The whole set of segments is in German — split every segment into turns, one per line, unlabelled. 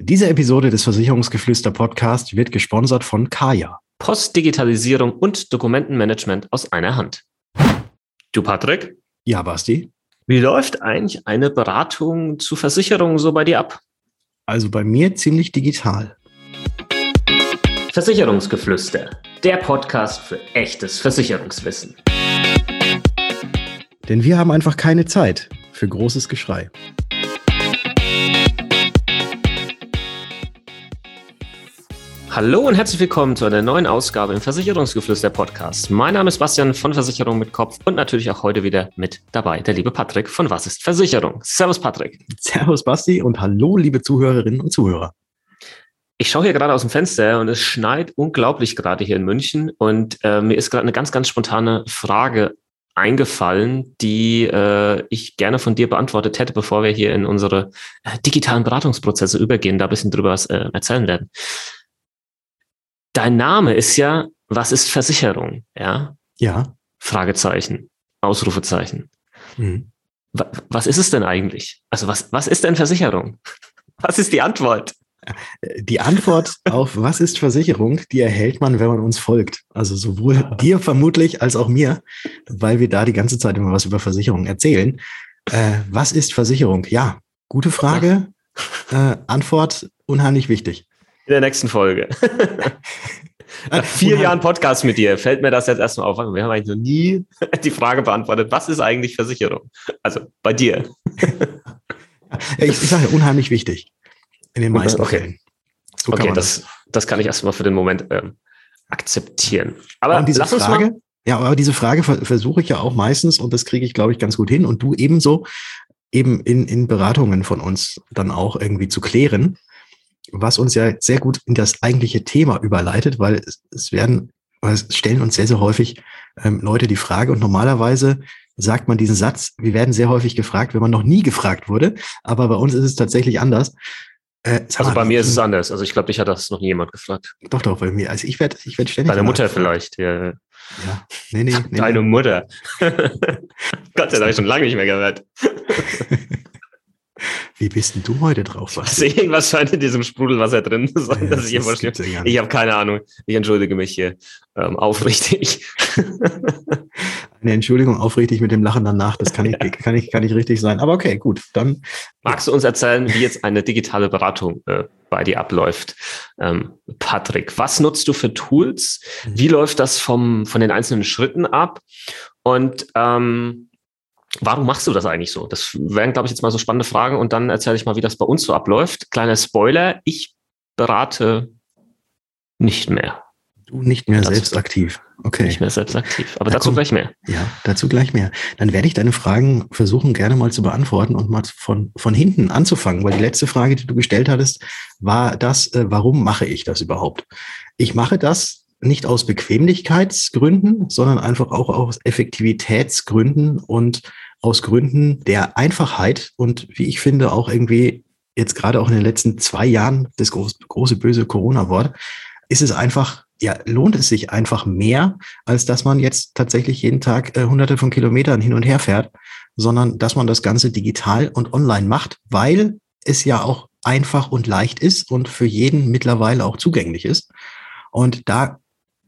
Diese Episode des Versicherungsgeflüster Podcast wird gesponsert von Kaya.
Postdigitalisierung und Dokumentenmanagement aus einer Hand. Du, Patrick?
Ja, Basti.
Wie läuft eigentlich eine Beratung zu Versicherungen so bei dir ab?
Also bei mir ziemlich digital.
Versicherungsgeflüster, der Podcast für echtes Versicherungswissen.
Denn wir haben einfach keine Zeit für großes Geschrei.
Hallo und herzlich willkommen zu einer neuen Ausgabe im Versicherungsgeflüster Podcast. Mein Name ist Bastian von Versicherung mit Kopf und natürlich auch heute wieder mit dabei der liebe Patrick von Was ist Versicherung? Servus Patrick.
Servus Basti und hallo liebe Zuhörerinnen und Zuhörer.
Ich schaue hier gerade aus dem Fenster und es schneit unglaublich gerade hier in München und äh, mir ist gerade eine ganz, ganz spontane Frage eingefallen, die äh, ich gerne von dir beantwortet hätte, bevor wir hier in unsere äh, digitalen Beratungsprozesse übergehen, da ein bisschen drüber was äh, erzählen werden dein Name ist ja, was ist Versicherung? Ja.
Ja.
Fragezeichen, Ausrufezeichen. Mhm. Was ist es denn eigentlich? Also was, was ist denn Versicherung? Was ist die Antwort?
Die Antwort auf was ist Versicherung, die erhält man, wenn man uns folgt. Also sowohl dir vermutlich als auch mir, weil wir da die ganze Zeit immer was über Versicherung erzählen. Äh, was ist Versicherung? Ja, gute Frage. Äh, Antwort unheimlich wichtig.
In der nächsten Folge. Nach vier Jahren Podcast mit dir fällt mir das jetzt erstmal auf. Wir haben eigentlich noch nie die Frage beantwortet, was ist eigentlich Versicherung? Also bei dir.
ich, ich sage unheimlich wichtig. In den meisten
okay.
Fällen.
So okay, das, das kann ich erstmal für den Moment ähm, akzeptieren. Aber
diese lass uns Frage, mal. Ja, aber diese Frage versuche ich ja auch meistens und das kriege ich, glaube ich, ganz gut hin. Und du ebenso eben in, in Beratungen von uns dann auch irgendwie zu klären was uns ja sehr gut in das eigentliche Thema überleitet, weil es, es werden, es stellen uns sehr, sehr häufig ähm, Leute die Frage und normalerweise sagt man diesen Satz, wir werden sehr häufig gefragt, wenn man noch nie gefragt wurde, aber bei uns ist es tatsächlich anders.
Äh, also bei mir ist es anders. Also ich glaube, dich hat das noch nie jemand gefragt.
Doch, doch, bei mir. Also ich werde ich werd ständig.
Deine Mutter gefragt. vielleicht, ja.
Ja, nee, nee. nee
Deine Mutter. Gott, das habe ich schon lange nicht mehr gehört.
Wie bist denn du heute drauf?
Was irgendwas scheint in diesem Sprudelwasser drin zu sein, ja, dass ich schlimm. Ja ich habe keine Ahnung. Ich entschuldige mich hier ähm, aufrichtig.
Eine Entschuldigung aufrichtig mit dem Lachen danach, das kann ich, ja. kann ich, kann ich richtig sein. Aber okay, gut, dann.
Magst du uns erzählen, wie jetzt eine digitale Beratung äh, bei dir abläuft? Ähm, Patrick, was nutzt du für Tools? Mhm. Wie läuft das vom, von den einzelnen Schritten ab? Und ähm, Warum machst du das eigentlich so? Das wären, glaube ich, jetzt mal so spannende Fragen und dann erzähle ich mal, wie das bei uns so abläuft. Kleiner Spoiler, ich berate nicht mehr.
Du nicht mehr dazu, selbst aktiv.
Okay. Nicht mehr selbst aktiv. Aber da dazu kommt, gleich mehr.
Ja, dazu gleich mehr. Dann werde ich deine Fragen versuchen, gerne mal zu beantworten und mal von, von hinten anzufangen, weil die letzte Frage, die du gestellt hattest, war das, äh, warum mache ich das überhaupt? Ich mache das nicht aus Bequemlichkeitsgründen, sondern einfach auch aus Effektivitätsgründen und aus Gründen der Einfachheit und wie ich finde auch irgendwie jetzt gerade auch in den letzten zwei Jahren das große, große böse Corona-Wort, ist es einfach, ja, lohnt es sich einfach mehr, als dass man jetzt tatsächlich jeden Tag äh, hunderte von Kilometern hin und her fährt, sondern dass man das Ganze digital und online macht, weil es ja auch einfach und leicht ist und für jeden mittlerweile auch zugänglich ist. Und da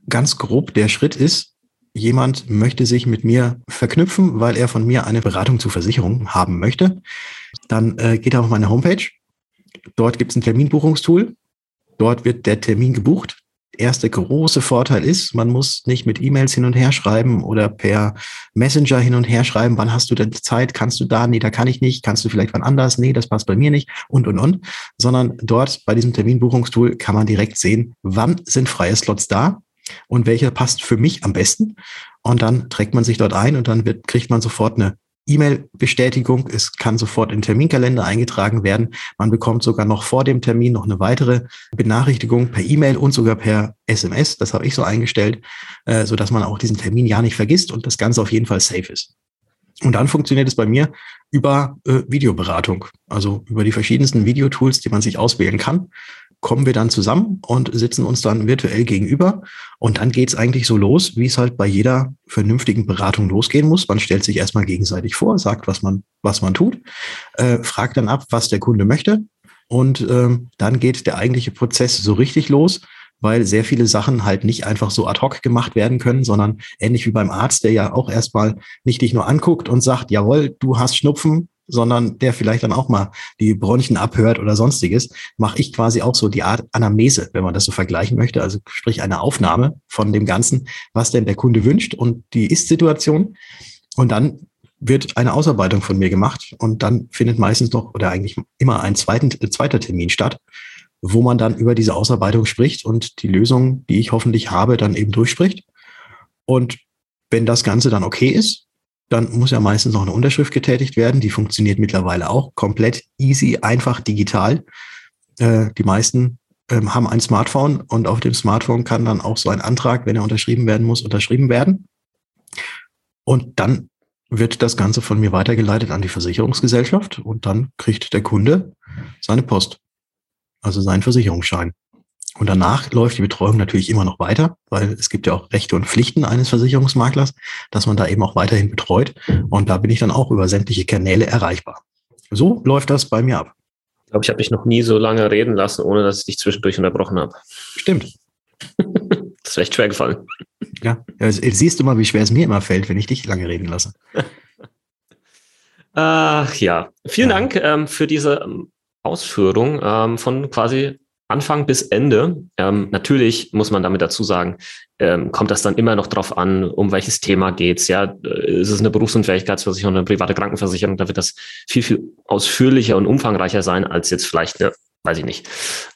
ganz grob der Schritt ist, jemand möchte sich mit mir verknüpfen, weil er von mir eine Beratung zur Versicherung haben möchte. Dann äh, geht er auf meine Homepage. Dort gibt es ein Terminbuchungstool. Dort wird der Termin gebucht. Erster große Vorteil ist, man muss nicht mit E-Mails hin und her schreiben oder per Messenger hin und her schreiben, wann hast du denn Zeit, kannst du da, nee, da kann ich nicht, kannst du vielleicht wann anders, nee, das passt bei mir nicht und, und, und, sondern dort bei diesem Terminbuchungstool kann man direkt sehen, wann sind freie Slots da, und welcher passt für mich am besten. Und dann trägt man sich dort ein und dann wird, kriegt man sofort eine E-Mail-Bestätigung. Es kann sofort in Terminkalender eingetragen werden. Man bekommt sogar noch vor dem Termin noch eine weitere Benachrichtigung per E-Mail und sogar per SMS. Das habe ich so eingestellt, äh, so dass man auch diesen Termin ja nicht vergisst und das Ganze auf jeden Fall safe ist. Und dann funktioniert es bei mir über äh, Videoberatung, also über die verschiedensten Videotools, die man sich auswählen kann kommen wir dann zusammen und sitzen uns dann virtuell gegenüber. Und dann geht's eigentlich so los, wie es halt bei jeder vernünftigen Beratung losgehen muss. Man stellt sich erstmal gegenseitig vor, sagt, was man, was man tut, äh, fragt dann ab, was der Kunde möchte. und ähm, dann geht der eigentliche Prozess so richtig los, weil sehr viele Sachen halt nicht einfach so ad hoc gemacht werden können, sondern ähnlich wie beim Arzt, der ja auch erstmal nicht dich nur anguckt und sagt, jawohl, du hast Schnupfen, sondern der vielleicht dann auch mal die Bronchien abhört oder sonstiges, mache ich quasi auch so die Art Anamnese, wenn man das so vergleichen möchte, also sprich eine Aufnahme von dem Ganzen, was denn der Kunde wünscht und die Ist-Situation. Und dann wird eine Ausarbeitung von mir gemacht und dann findet meistens noch oder eigentlich immer ein zweiten, äh, zweiter Termin statt, wo man dann über diese Ausarbeitung spricht und die Lösung, die ich hoffentlich habe, dann eben durchspricht. Und wenn das Ganze dann okay ist, dann muss ja meistens noch eine Unterschrift getätigt werden. Die funktioniert mittlerweile auch komplett easy, einfach digital. Äh, die meisten ähm, haben ein Smartphone und auf dem Smartphone kann dann auch so ein Antrag, wenn er unterschrieben werden muss, unterschrieben werden. Und dann wird das Ganze von mir weitergeleitet an die Versicherungsgesellschaft und dann kriegt der Kunde seine Post, also seinen Versicherungsschein. Und danach läuft die Betreuung natürlich immer noch weiter, weil es gibt ja auch Rechte und Pflichten eines Versicherungsmaklers, dass man da eben auch weiterhin betreut. Und da bin ich dann auch über sämtliche Kanäle erreichbar. So läuft das bei mir ab.
Ich glaube, ich habe dich noch nie so lange reden lassen, ohne dass ich dich zwischendurch unterbrochen habe.
Stimmt.
das ist echt schwer gefallen.
Ja, ja siehst du mal, wie schwer es mir immer fällt, wenn ich dich lange reden lasse.
Ach ja, vielen ja. Dank ähm, für diese ähm, Ausführung ähm, von quasi Anfang bis Ende. Ähm, natürlich muss man damit dazu sagen, ähm, kommt das dann immer noch darauf an, um welches Thema geht's. Ja, äh, ist es eine Berufsunfähigkeitsversicherung, eine private Krankenversicherung? Da wird das viel, viel ausführlicher und umfangreicher sein als jetzt vielleicht eine, weiß ich nicht,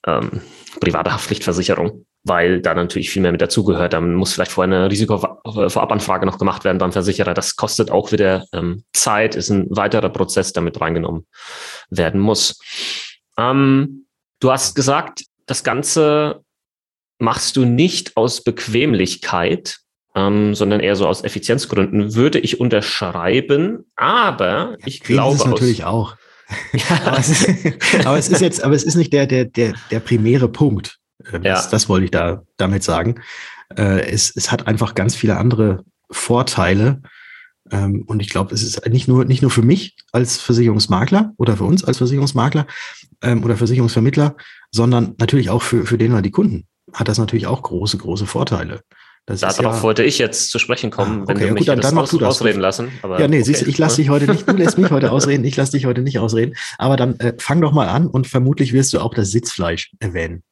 ähm, private Haftpflichtversicherung weil da natürlich viel mehr mit dazugehört. Dann muss vielleicht vorher eine Risikovorabanfrage noch gemacht werden beim Versicherer. Das kostet auch wieder ähm, Zeit, ist ein weiterer Prozess, der mit reingenommen werden muss. Ähm, du hast gesagt, das Ganze machst du nicht aus Bequemlichkeit, ähm, sondern eher so aus Effizienzgründen, würde ich unterschreiben. Aber ich ja, glaube.
Ist natürlich auch. Ja. aber, es ist, aber es ist jetzt, aber es ist nicht der, der, der, der primäre Punkt. Äh, das, ja. das wollte ich da damit sagen. Äh, es, es hat einfach ganz viele andere Vorteile. Ähm, und ich glaube, es ist nicht nur, nicht nur für mich als Versicherungsmakler oder für uns als Versicherungsmakler ähm, oder Versicherungsvermittler, sondern natürlich auch für, für den oder die Kunden hat das natürlich auch große, große Vorteile.
Das Darauf ja, wollte ich jetzt zu sprechen kommen, ah, okay, wenn du mich gut, dann, dann aus, ausreden lassen.
Aber ja, nee, okay. siehst, ich lasse dich heute nicht, du lässt mich heute ausreden, ich lasse dich heute nicht ausreden. Aber dann äh, fang doch mal an und vermutlich wirst du auch das Sitzfleisch erwähnen.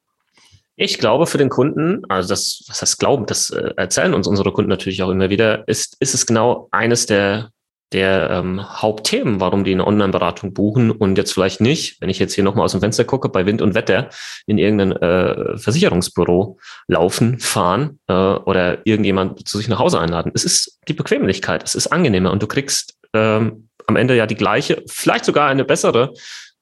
Ich glaube für den Kunden, also das, was heißt glauben, das äh, erzählen uns unsere Kunden natürlich auch immer wieder, ist, ist es genau eines der, der ähm, Hauptthemen, warum die eine Online-Beratung buchen und jetzt vielleicht nicht, wenn ich jetzt hier nochmal aus dem Fenster gucke, bei Wind und Wetter in irgendein äh, Versicherungsbüro laufen, fahren äh, oder irgendjemand zu sich nach Hause einladen. Es ist die Bequemlichkeit, es ist angenehmer und du kriegst ähm, am Ende ja die gleiche, vielleicht sogar eine bessere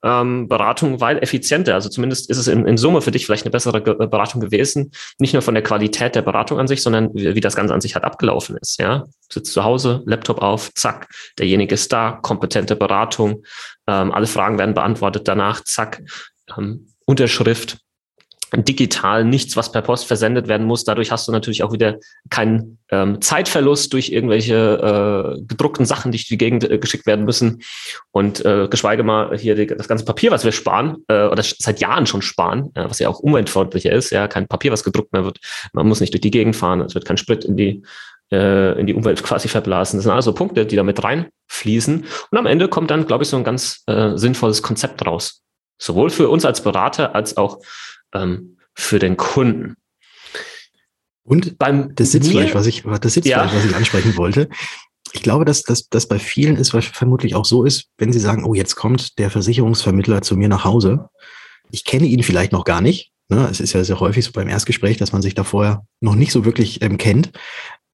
ähm, Beratung, weil effizienter. Also zumindest ist es in, in Summe für dich vielleicht eine bessere Ge Beratung gewesen. Nicht nur von der Qualität der Beratung an sich, sondern wie, wie das Ganze an sich halt abgelaufen ist. Ja, sitzt zu Hause, Laptop auf, zack, derjenige ist da, kompetente Beratung, ähm, alle Fragen werden beantwortet danach, zack, ähm, Unterschrift, digital nichts, was per Post versendet werden muss. Dadurch hast du natürlich auch wieder keinen ähm, Zeitverlust durch irgendwelche äh, gedruckten Sachen, die durch die Gegend äh, geschickt werden müssen. Und äh, geschweige mal hier die, das ganze Papier, was wir sparen, äh, oder seit Jahren schon sparen, äh, was ja auch umweltfreundlicher ist, ja, kein Papier, was gedruckt mehr wird. Man muss nicht durch die Gegend fahren, es wird kein Sprit in die äh, in die Umwelt quasi verblasen. Das sind also Punkte, die damit reinfließen. Und am Ende kommt dann, glaube ich, so ein ganz äh, sinnvolles Konzept raus. Sowohl für uns als Berater als auch ähm, für den Kunden.
Und beim das Sitzfleisch, was ich, das Sitzfleisch, ja. was ich ansprechen wollte. Ich glaube, dass das bei vielen ist, was vermutlich auch so ist, wenn sie sagen, oh, jetzt kommt der Versicherungsvermittler zu mir nach Hause. Ich kenne ihn vielleicht noch gar nicht. Ne? Es ist ja sehr häufig so beim Erstgespräch, dass man sich da vorher noch nicht so wirklich ähm, kennt.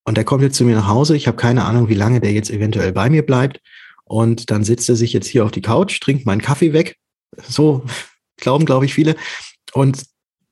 Und der kommt jetzt zu mir nach Hause. Ich habe keine Ahnung, wie lange der jetzt eventuell bei mir bleibt. Und dann sitzt er sich jetzt hier auf die Couch, trinkt meinen Kaffee weg. So glauben, glaube ich, viele. Und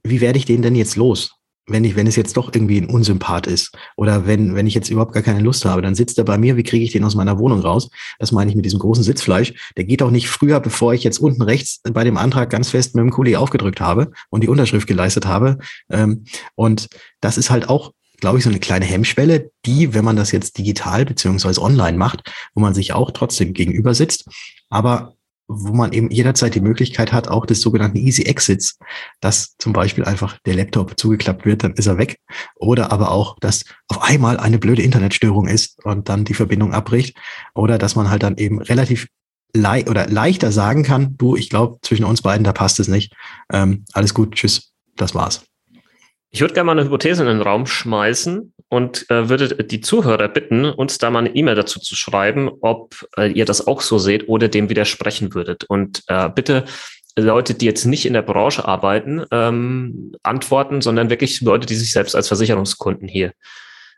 wie werde ich den denn jetzt los? Wenn ich, wenn es jetzt doch irgendwie ein Unsympath ist oder wenn, wenn ich jetzt überhaupt gar keine Lust habe, dann sitzt er bei mir, wie kriege ich den aus meiner Wohnung raus? Das meine ich mit diesem großen Sitzfleisch. Der geht auch nicht früher, bevor ich jetzt unten rechts bei dem Antrag ganz fest mit dem Kuli aufgedrückt habe und die Unterschrift geleistet habe. Ähm, und das ist halt auch glaube ich, so eine kleine Hemmschwelle, die, wenn man das jetzt digital beziehungsweise online macht, wo man sich auch trotzdem gegenüber sitzt, aber wo man eben jederzeit die Möglichkeit hat, auch des sogenannten Easy Exits, dass zum Beispiel einfach der Laptop zugeklappt wird, dann ist er weg. Oder aber auch, dass auf einmal eine blöde Internetstörung ist und dann die Verbindung abbricht. Oder dass man halt dann eben relativ le oder leichter sagen kann, du, ich glaube, zwischen uns beiden, da passt es nicht. Ähm, alles gut, tschüss, das war's.
Ich würde gerne mal eine Hypothese in den Raum schmeißen und äh, würde die Zuhörer bitten, uns da mal eine E-Mail dazu zu schreiben, ob äh, ihr das auch so seht oder dem widersprechen würdet. Und äh, bitte Leute, die jetzt nicht in der Branche arbeiten, ähm, antworten, sondern wirklich Leute, die sich selbst als Versicherungskunden hier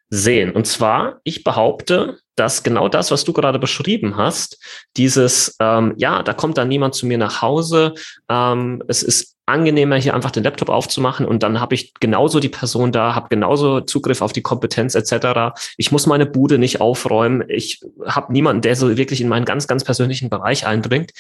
sehen. Und zwar, ich behaupte, dass genau das, was du gerade beschrieben hast, dieses, ähm, ja, da kommt dann niemand zu mir nach Hause, ähm, es ist angenehmer, hier einfach den Laptop aufzumachen und dann habe ich genauso die Person da, habe genauso Zugriff auf die Kompetenz etc. Ich muss meine Bude nicht aufräumen, ich habe niemanden, der so wirklich in meinen ganz, ganz persönlichen Bereich eindringt.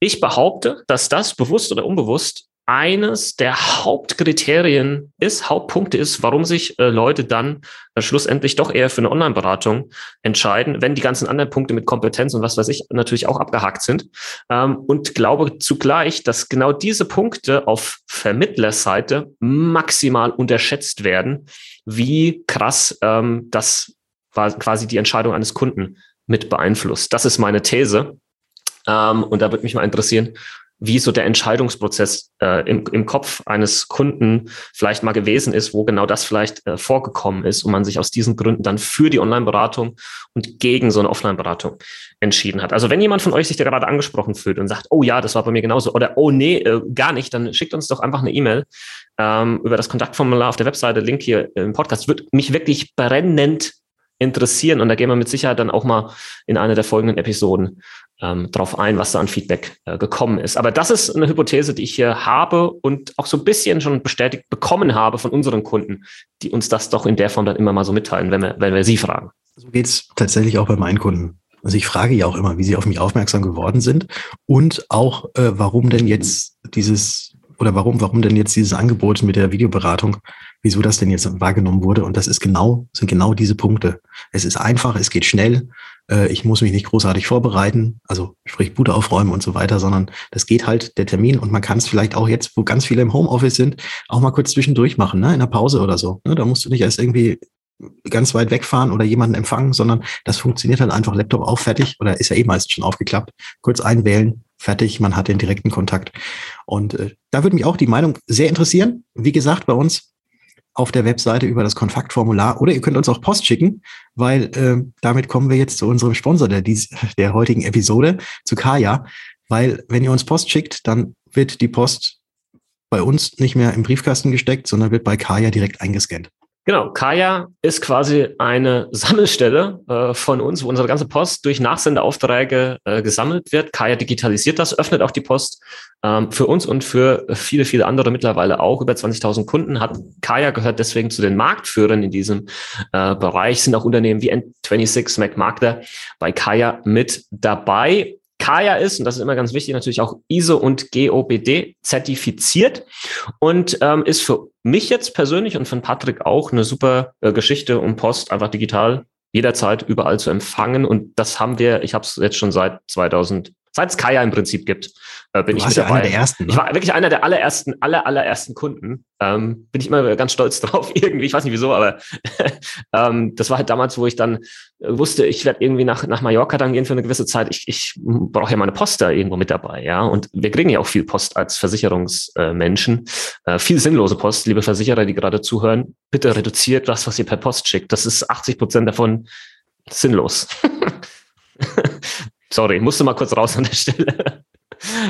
Ich behaupte, dass das bewusst oder unbewusst eines der Hauptkriterien ist, Hauptpunkte ist, warum sich äh, Leute dann äh, schlussendlich doch eher für eine Online-Beratung entscheiden, wenn die ganzen anderen Punkte mit Kompetenz und was weiß ich natürlich auch abgehakt sind. Ähm, und glaube zugleich, dass genau diese Punkte auf Vermittlerseite maximal unterschätzt werden, wie krass ähm, das quasi die Entscheidung eines Kunden mit beeinflusst. Das ist meine These. Ähm, und da würde mich mal interessieren, wie so der Entscheidungsprozess äh, im, im Kopf eines Kunden vielleicht mal gewesen ist, wo genau das vielleicht äh, vorgekommen ist und man sich aus diesen Gründen dann für die Online-Beratung und gegen so eine Offline-Beratung entschieden hat. Also wenn jemand von euch sich da gerade angesprochen fühlt und sagt, oh ja, das war bei mir genauso oder oh nee, äh, gar nicht, dann schickt uns doch einfach eine E-Mail ähm, über das Kontaktformular auf der Webseite, Link hier im Podcast. Wird mich wirklich brennend interessieren und da gehen wir mit Sicherheit dann auch mal in einer der folgenden Episoden ähm, drauf ein, was da an Feedback äh, gekommen ist. Aber das ist eine Hypothese, die ich hier habe und auch so ein bisschen schon bestätigt bekommen habe von unseren Kunden, die uns das doch in der Form dann immer mal so mitteilen, wenn wir, wenn wir sie fragen.
So geht es tatsächlich auch bei meinen Kunden. Also ich frage ja auch immer, wie sie auf mich aufmerksam geworden sind und auch, äh, warum denn jetzt dieses oder warum, warum denn jetzt dieses Angebot mit der Videoberatung, wieso das denn jetzt wahrgenommen wurde. Und das ist genau, sind genau diese Punkte. Es ist einfach, es geht schnell, äh, ich muss mich nicht großartig vorbereiten, also sprich Bude aufräumen und so weiter, sondern das geht halt der Termin und man kann es vielleicht auch jetzt, wo ganz viele im Homeoffice sind, auch mal kurz zwischendurch machen, ne, in der Pause oder so. Ne? Da musst du nicht erst irgendwie ganz weit wegfahren oder jemanden empfangen, sondern das funktioniert halt einfach Laptop auf, fertig oder ist ja eh meist schon aufgeklappt. Kurz einwählen, fertig, man hat den direkten Kontakt. Und äh, da würde mich auch die Meinung sehr interessieren. Wie gesagt, bei uns auf der Webseite über das Kontaktformular oder ihr könnt uns auch Post schicken, weil äh, damit kommen wir jetzt zu unserem Sponsor der, dies, der heutigen Episode, zu Kaya. Weil wenn ihr uns Post schickt, dann wird die Post bei uns nicht mehr im Briefkasten gesteckt, sondern wird bei Kaya direkt eingescannt.
Genau, Kaya ist quasi eine Sammelstelle äh, von uns, wo unsere ganze Post durch Nachsendeaufträge äh, gesammelt wird. Kaya digitalisiert das, öffnet auch die Post ähm, für uns und für viele, viele andere mittlerweile auch. Über 20.000 Kunden hat Kaya gehört deswegen zu den Marktführern in diesem äh, Bereich. Sind auch Unternehmen wie N26, McMarkter bei Kaya mit dabei. Kaya ist, und das ist immer ganz wichtig, natürlich auch ISO und GOBD zertifiziert und ähm, ist für mich jetzt persönlich und von Patrick auch eine super äh, Geschichte, um Post einfach digital jederzeit überall zu empfangen. Und das haben wir, ich habe es jetzt schon seit 2000 seit es Kaya im Prinzip gibt, äh, bin du ich mit
ja dabei. Einer der ersten,
ne? Ich war wirklich einer der allerersten, aller, allerersten Kunden. Ähm, bin ich immer ganz stolz drauf, irgendwie. Ich weiß nicht wieso, aber ähm, das war halt damals, wo ich dann äh, wusste, ich werde irgendwie nach, nach Mallorca dann gehen für eine gewisse Zeit. Ich, ich brauche ja meine Post da irgendwo mit dabei, ja. Und wir kriegen ja auch viel Post als Versicherungsmenschen. Äh, viel sinnlose Post, liebe Versicherer, die gerade zuhören. Bitte reduziert das, was ihr per Post schickt. Das ist 80 Prozent davon sinnlos. Sorry, musste mal kurz raus an der Stelle.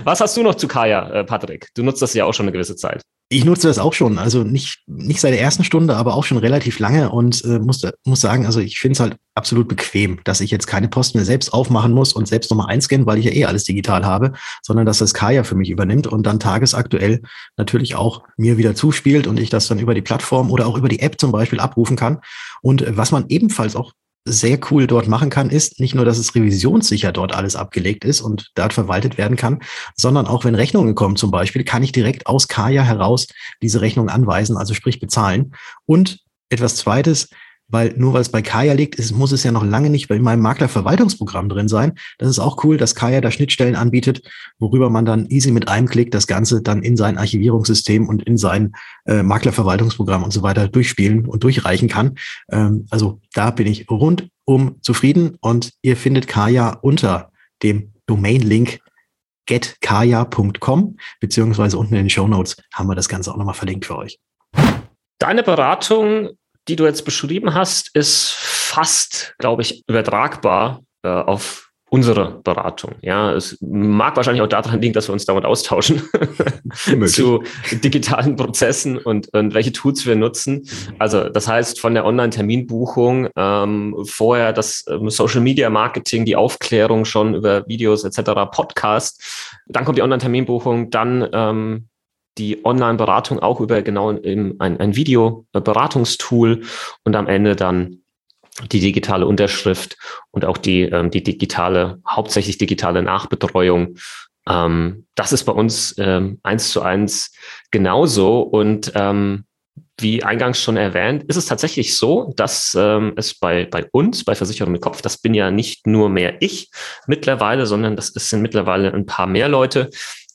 Was hast du noch zu Kaya, äh, Patrick? Du nutzt das ja auch schon eine gewisse Zeit.
Ich nutze das auch schon, also nicht, nicht seit der ersten Stunde, aber auch schon relativ lange und äh, muss, muss sagen, also ich finde es halt absolut bequem, dass ich jetzt keine Post mehr selbst aufmachen muss und selbst nochmal einscannen, weil ich ja eh alles digital habe, sondern dass das Kaya für mich übernimmt und dann tagesaktuell natürlich auch mir wieder zuspielt und ich das dann über die Plattform oder auch über die App zum Beispiel abrufen kann. Und äh, was man ebenfalls auch sehr cool dort machen kann, ist nicht nur, dass es revisionssicher dort alles abgelegt ist und dort verwaltet werden kann, sondern auch wenn Rechnungen kommen zum Beispiel, kann ich direkt aus Kaya heraus diese Rechnung anweisen, also sprich bezahlen. Und etwas Zweites, weil nur weil es bei Kaya liegt, ist, muss es ja noch lange nicht in meinem Maklerverwaltungsprogramm drin sein. Das ist auch cool, dass Kaya da Schnittstellen anbietet, worüber man dann easy mit einem Klick das Ganze dann in sein Archivierungssystem und in sein äh, Maklerverwaltungsprogramm und so weiter durchspielen und durchreichen kann. Ähm, also da bin ich rundum zufrieden und ihr findet Kaya unter dem Domain-Link getkaya.com, beziehungsweise unten in den Show Notes haben wir das Ganze auch nochmal verlinkt für euch.
Deine Beratung, die du jetzt beschrieben hast, ist fast, glaube ich, übertragbar äh, auf unsere Beratung. Ja, es mag wahrscheinlich auch daran liegen, dass wir uns dauernd austauschen zu digitalen Prozessen und, und welche Tools wir nutzen. Also das heißt von der Online-Terminbuchung, ähm, vorher das ähm, Social-Media-Marketing, die Aufklärung schon über Videos etc., Podcast, dann kommt die Online-Terminbuchung, dann ähm, die Online-Beratung auch über genau ein, ein Video-Beratungstool und am Ende dann die digitale Unterschrift und auch die, ähm, die digitale, hauptsächlich digitale Nachbetreuung. Ähm, das ist bei uns ähm, eins zu eins genauso. Und ähm, wie eingangs schon erwähnt, ist es tatsächlich so, dass ähm, es bei, bei uns, bei Versicherung mit Kopf, das bin ja nicht nur mehr ich mittlerweile, sondern das sind mittlerweile ein paar mehr Leute,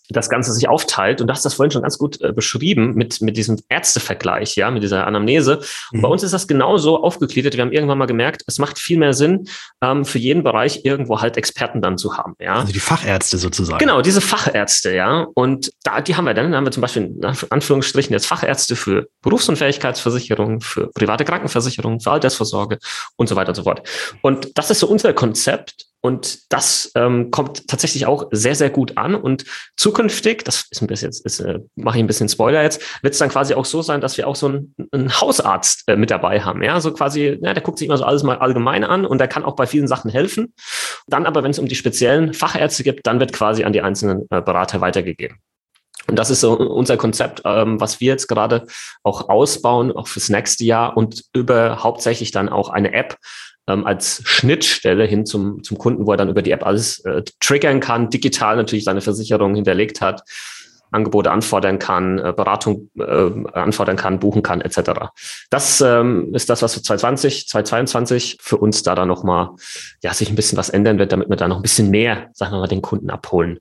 das Ganze sich aufteilt. Und du hast das vorhin schon ganz gut äh, beschrieben mit, mit diesem Ärztevergleich, ja, mit dieser Anamnese. Und mhm. bei uns ist das genauso aufgegliedert. Wir haben irgendwann mal gemerkt, es macht viel mehr Sinn, ähm, für jeden Bereich irgendwo halt Experten dann zu haben, ja.
Also die Fachärzte sozusagen.
Genau, diese Fachärzte, ja. Und da, die haben wir dann, dann haben wir zum Beispiel in Anführungsstrichen jetzt Fachärzte für Berufsunfähigkeitsversicherung, für private Krankenversicherung, für Altersvorsorge und so weiter und so fort. Und das ist so unser Konzept. Und das ähm, kommt tatsächlich auch sehr, sehr gut an. Und zukünftig, das ist ein bisschen, ist, äh, mache ich ein bisschen Spoiler jetzt, wird es dann quasi auch so sein, dass wir auch so einen, einen Hausarzt äh, mit dabei haben. Ja, so quasi, ja, der guckt sich immer so alles mal allgemein an und der kann auch bei vielen Sachen helfen. Dann aber, wenn es um die speziellen Fachärzte gibt, dann wird quasi an die einzelnen äh, Berater weitergegeben. Und das ist so unser Konzept, ähm, was wir jetzt gerade auch ausbauen, auch fürs nächste Jahr und über hauptsächlich dann auch eine App, ähm, als Schnittstelle hin zum, zum Kunden, wo er dann über die App alles äh, triggern kann, digital natürlich seine Versicherung hinterlegt hat, Angebote anfordern kann, äh, Beratung äh, anfordern kann, buchen kann, etc. Das ähm, ist das, was für 2020, 2022 für uns da dann nochmal, ja, sich ein bisschen was ändern wird, damit wir da noch ein bisschen mehr, sagen wir mal, den Kunden abholen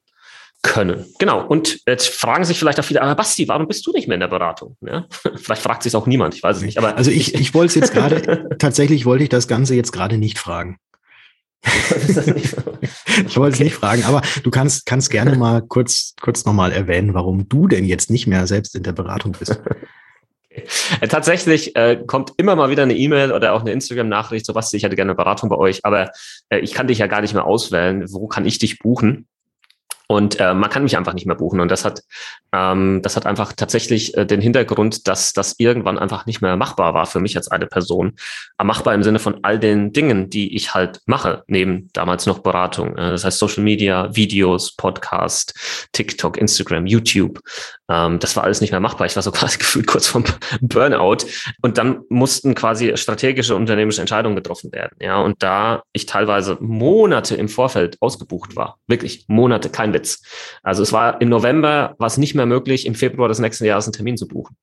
können. Genau. Und jetzt fragen sich vielleicht auch viele, aber Basti, warum bist du nicht mehr in der Beratung? Ja? Vielleicht fragt sich auch niemand, ich weiß es nicht.
Aber also ich, ich wollte es jetzt gerade, tatsächlich wollte ich das Ganze jetzt gerade nicht fragen. ich wollte es nicht fragen, aber du kannst, kannst gerne mal kurz, kurz nochmal erwähnen, warum du denn jetzt nicht mehr selbst in der Beratung bist.
Äh, tatsächlich äh, kommt immer mal wieder eine E-Mail oder auch eine Instagram-Nachricht, so was, ich hätte gerne eine Beratung bei euch, aber äh, ich kann dich ja gar nicht mehr auswählen. Wo kann ich dich buchen? Und äh, man kann mich einfach nicht mehr buchen. Und das hat, ähm, das hat einfach tatsächlich äh, den Hintergrund, dass das irgendwann einfach nicht mehr machbar war für mich als eine Person. Aber machbar im Sinne von all den Dingen, die ich halt mache, neben damals noch Beratung. Äh, das heißt Social Media, Videos, Podcast, TikTok, Instagram, YouTube. Ähm, das war alles nicht mehr machbar. Ich war so quasi gefühlt kurz vom Burnout. Und dann mussten quasi strategische unternehmerische Entscheidungen getroffen werden. Ja, und da ich teilweise Monate im Vorfeld ausgebucht war, wirklich Monate, kein Witz. Also es war im November war nicht mehr möglich, im Februar des nächsten Jahres einen Termin zu buchen.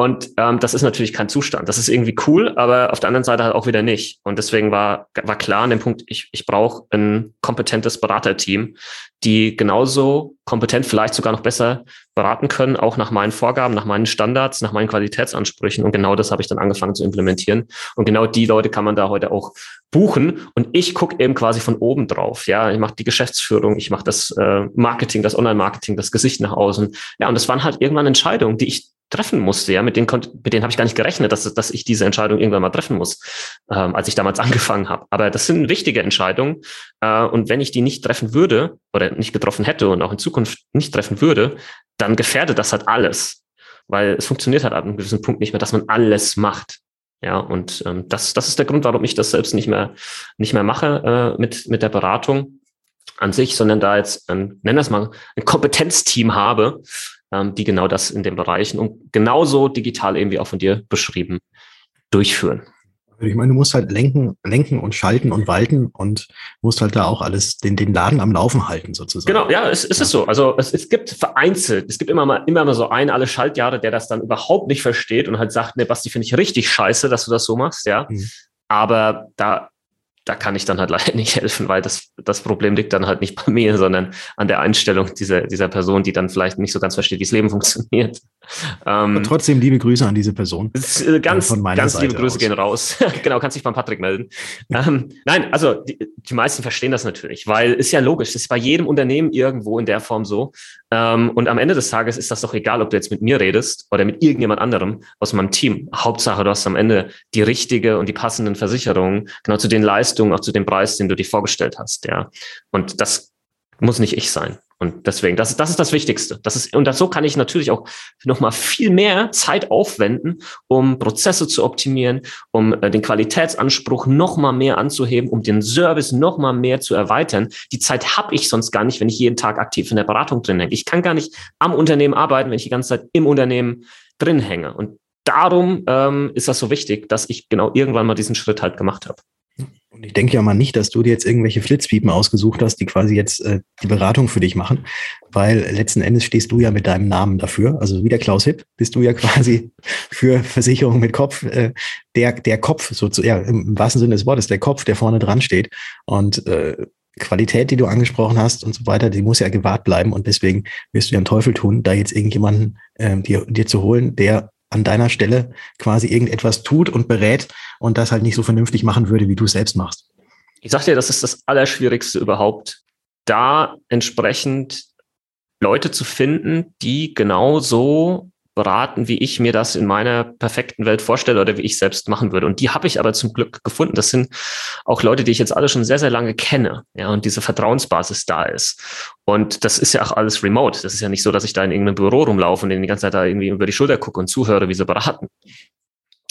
Und ähm, das ist natürlich kein Zustand. Das ist irgendwie cool, aber auf der anderen Seite halt auch wieder nicht. Und deswegen war, war klar an dem Punkt, ich, ich brauche ein kompetentes Beraterteam, die genauso kompetent, vielleicht sogar noch besser beraten können, auch nach meinen Vorgaben, nach meinen Standards, nach meinen Qualitätsansprüchen. Und genau das habe ich dann angefangen zu implementieren. Und genau die Leute kann man da heute auch buchen. Und ich gucke eben quasi von oben drauf. Ja, ich mache die Geschäftsführung, ich mache das äh, Marketing, das Online-Marketing, das Gesicht nach außen. Ja, und das waren halt irgendwann Entscheidungen, die ich treffen musste. Ja, mit denen, konnte, mit denen habe ich gar nicht gerechnet, dass, dass ich diese Entscheidung irgendwann mal treffen muss, ähm, als ich damals angefangen habe. Aber das sind wichtige Entscheidungen. Äh, und wenn ich die nicht treffen würde oder nicht getroffen hätte und auch in Zukunft nicht treffen würde, dann gefährdet das halt alles. Weil es funktioniert halt ab einem gewissen Punkt nicht mehr, dass man alles macht. Ja, und ähm, das, das ist der Grund, warum ich das selbst nicht mehr, nicht mehr mache äh, mit, mit der Beratung an sich, sondern da jetzt, ähm, nenn das mal, ein Kompetenzteam habe, ähm, die genau das in den Bereichen und genauso digital eben wie auch von dir beschrieben durchführen.
Ich meine, du musst halt lenken, lenken und schalten und walten und musst halt da auch alles, den, den Laden am Laufen halten, sozusagen.
Genau, ja, es, es ja. ist so. Also es, es gibt vereinzelt, es gibt immer mal, immer mal so einen alle Schaltjahre, der das dann überhaupt nicht versteht und halt sagt, ne, Basti, finde ich richtig scheiße, dass du das so machst, ja. Mhm. aber da da kann ich dann halt leider nicht helfen, weil das, das Problem liegt dann halt nicht bei mir, sondern an der Einstellung dieser, dieser Person, die dann vielleicht nicht so ganz versteht, wie das Leben funktioniert.
Ähm, Und trotzdem liebe Grüße an diese Person.
Äh, ganz, von meiner ganz Seite liebe Grüße aus. gehen raus. genau, kannst dich beim Patrick melden. ähm, nein, also die, die meisten verstehen das natürlich, weil ist ja logisch, das ist bei jedem Unternehmen irgendwo in der Form so. Ähm, und am Ende des Tages ist das doch egal, ob du jetzt mit mir redest oder mit irgendjemand anderem aus meinem Team. Hauptsache, du hast am Ende die richtige und die passenden Versicherungen, genau zu den Leistungen, auch zu dem Preis, den du dir vorgestellt hast. Ja. Und das muss nicht ich sein. Und deswegen, das, das ist das Wichtigste. Das ist, und das, so kann ich natürlich auch nochmal viel mehr Zeit aufwenden, um Prozesse zu optimieren, um äh, den Qualitätsanspruch nochmal mehr anzuheben, um den Service nochmal mehr zu erweitern. Die Zeit habe ich sonst gar nicht, wenn ich jeden Tag aktiv in der Beratung drin hänge. Ich kann gar nicht am Unternehmen arbeiten, wenn ich die ganze Zeit im Unternehmen drin hänge. Und darum ähm, ist das so wichtig, dass ich genau irgendwann mal diesen Schritt halt gemacht habe.
Und ich denke ja mal nicht, dass du dir jetzt irgendwelche Flitzpiepen ausgesucht hast, die quasi jetzt äh, die Beratung für dich machen, weil letzten Endes stehst du ja mit deinem Namen dafür. Also wie der Klaus Hipp bist du ja quasi für Versicherung mit Kopf, äh, der, der Kopf, sozusagen, ja, im wahrsten Sinne des Wortes, der Kopf, der vorne dran steht. Und äh, Qualität, die du angesprochen hast und so weiter, die muss ja gewahrt bleiben. Und deswegen wirst du ja einen Teufel tun, da jetzt irgendjemanden äh, dir, dir zu holen, der an deiner Stelle quasi irgendetwas tut und berät und das halt nicht so vernünftig machen würde, wie du es selbst machst.
Ich sag dir, das ist das Allerschwierigste überhaupt, da entsprechend Leute zu finden, die genauso beraten, wie ich mir das in meiner perfekten Welt vorstelle oder wie ich selbst machen würde. Und die habe ich aber zum Glück gefunden. Das sind auch Leute, die ich jetzt alle schon sehr, sehr lange kenne. Ja, und diese Vertrauensbasis da ist. Und das ist ja auch alles remote. Das ist ja nicht so, dass ich da in irgendeinem Büro rumlaufe und denen die ganze Zeit da irgendwie über die Schulter gucke und zuhöre, wie sie beraten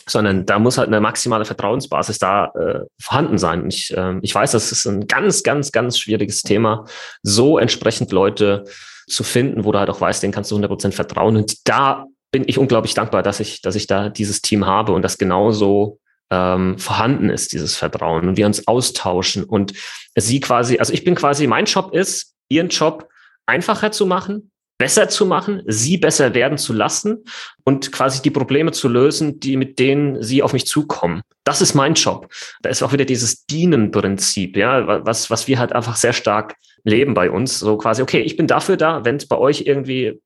sondern da muss halt eine maximale Vertrauensbasis da äh, vorhanden sein. Und ich, äh, ich weiß, das ist ein ganz, ganz, ganz schwieriges Thema, so entsprechend Leute zu finden, wo du halt auch weißt, denen kannst du 100% vertrauen. Und da bin ich unglaublich dankbar, dass ich, dass ich da dieses Team habe und das genauso ähm, vorhanden ist, dieses Vertrauen und wir uns austauschen und sie quasi, also ich bin quasi, mein Job ist, ihren Job einfacher zu machen, besser zu machen, sie besser werden zu lassen und quasi die Probleme zu lösen, die mit denen sie auf mich zukommen. Das ist mein Job. Da ist auch wieder dieses Dienen-Prinzip, ja, was, was wir halt einfach sehr stark leben bei uns. So quasi, okay, ich bin dafür da, wenn es bei euch irgendwie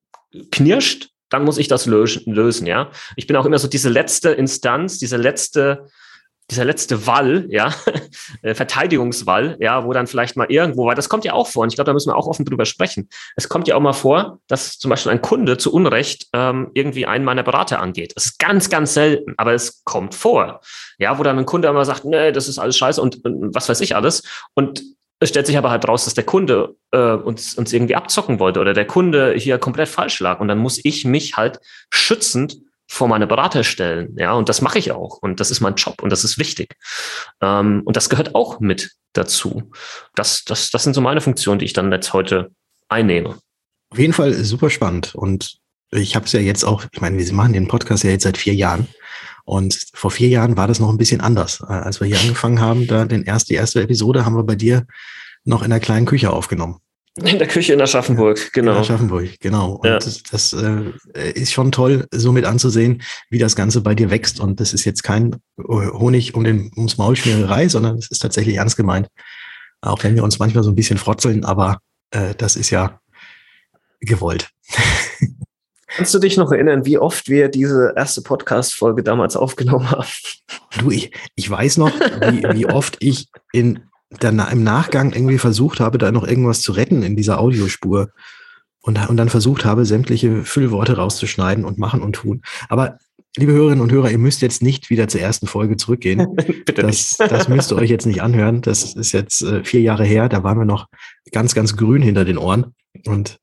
knirscht, dann muss ich das lösen, ja. Ich bin auch immer so diese letzte Instanz, diese letzte, dieser letzte Wall, ja, äh, Verteidigungswall, ja, wo dann vielleicht mal irgendwo, weil das kommt ja auch vor, und ich glaube, da müssen wir auch offen drüber sprechen. Es kommt ja auch mal vor, dass zum Beispiel ein Kunde zu Unrecht ähm, irgendwie einen meiner Berater angeht. Das ist ganz, ganz selten, aber es kommt vor. Ja, wo dann ein Kunde immer sagt, nee, das ist alles scheiße und, und was weiß ich alles. Und es stellt sich aber halt raus, dass der Kunde äh, uns, uns irgendwie abzocken wollte oder der Kunde hier komplett falsch lag. Und dann muss ich mich halt schützend vor meine Berater stellen. Ja, und das mache ich auch. Und das ist mein Job und das ist wichtig. Ähm, und das gehört auch mit dazu. Das, das, das sind so meine Funktionen, die ich dann jetzt heute einnehme.
Auf jeden Fall super spannend. Und ich habe es ja jetzt auch, ich meine, wir machen den Podcast ja jetzt seit vier Jahren. Und vor vier Jahren war das noch ein bisschen anders. Äh, als wir hier angefangen haben, da den erst, die erste Episode haben wir bei dir noch in der kleinen Küche aufgenommen.
In der Küche in Aschaffenburg, genau. In
Aschaffenburg, genau. Und ja. das, das äh, ist schon toll, so mit anzusehen, wie das Ganze bei dir wächst. Und das ist jetzt kein Honig um den, ums Maulschmiererei, sondern es ist tatsächlich ernst gemeint. Auch wenn wir uns manchmal so ein bisschen frotzeln, aber äh, das ist ja gewollt.
Kannst du dich noch erinnern, wie oft wir diese erste Podcast-Folge damals aufgenommen haben?
Du, ich, ich weiß noch, wie, wie oft ich in dann im Nachgang irgendwie versucht habe, da noch irgendwas zu retten in dieser Audiospur und, und dann versucht habe, sämtliche Füllworte rauszuschneiden und machen und tun. Aber liebe Hörerinnen und Hörer, ihr müsst jetzt nicht wieder zur ersten Folge zurückgehen. Bitte das, nicht. das müsst ihr euch jetzt nicht anhören. Das ist jetzt äh, vier Jahre her. Da waren wir noch ganz, ganz grün hinter den Ohren. Und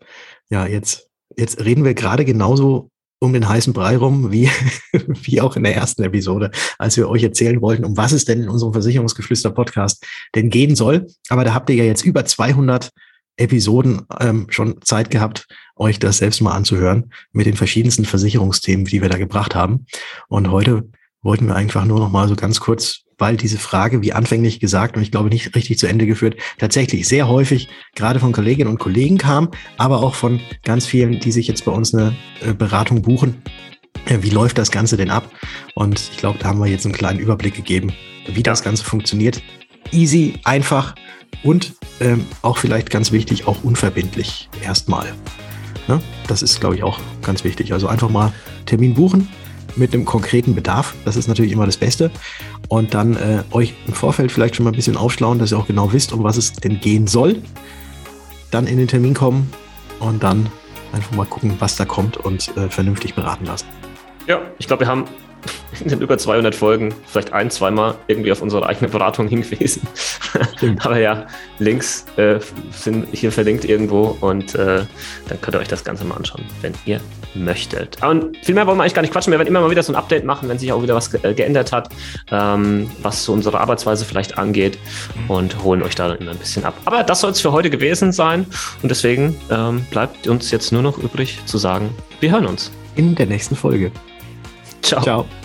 ja, jetzt jetzt reden wir gerade genauso um den heißen Brei rum, wie, wie auch in der ersten Episode, als wir euch erzählen wollten, um was es denn in unserem Versicherungsgeflüster-Podcast denn gehen soll. Aber da habt ihr ja jetzt über 200 Episoden ähm, schon Zeit gehabt, euch das selbst mal anzuhören mit den verschiedensten Versicherungsthemen, die wir da gebracht haben. Und heute wollten wir einfach nur noch mal so ganz kurz weil diese Frage, wie anfänglich gesagt, und ich glaube nicht richtig zu Ende geführt, tatsächlich sehr häufig gerade von Kolleginnen und Kollegen kam, aber auch von ganz vielen, die sich jetzt bei uns eine äh, Beratung buchen. Wie läuft das Ganze denn ab? Und ich glaube, da haben wir jetzt einen kleinen Überblick gegeben, wie das Ganze funktioniert. Easy, einfach und ähm, auch vielleicht ganz wichtig, auch unverbindlich erstmal. Ne? Das ist, glaube ich, auch ganz wichtig. Also einfach mal Termin buchen mit einem konkreten Bedarf. Das ist natürlich immer das Beste. Und dann äh, euch im Vorfeld vielleicht schon mal ein bisschen aufschlauen, dass ihr auch genau wisst, um was es denn gehen soll. Dann in den Termin kommen und dann einfach mal gucken, was da kommt und äh, vernünftig beraten lassen.
Ja, ich glaube, wir haben in den über 200 Folgen vielleicht ein, zweimal irgendwie auf unsere eigene Beratung hingewiesen. Aber ja, Links äh, sind hier verlinkt irgendwo und äh, dann könnt ihr euch das Ganze mal anschauen, wenn ihr möchtet. Und viel mehr wollen wir eigentlich gar nicht quatschen. Wir werden immer mal wieder so ein Update machen, wenn sich auch wieder was ge äh, geändert hat, ähm, was so unsere Arbeitsweise vielleicht angeht und holen euch da immer ein bisschen ab. Aber das soll es für heute gewesen sein und deswegen ähm, bleibt uns jetzt nur noch übrig zu sagen, wir hören uns.
In der nächsten Folge.
Ciao. Ciao.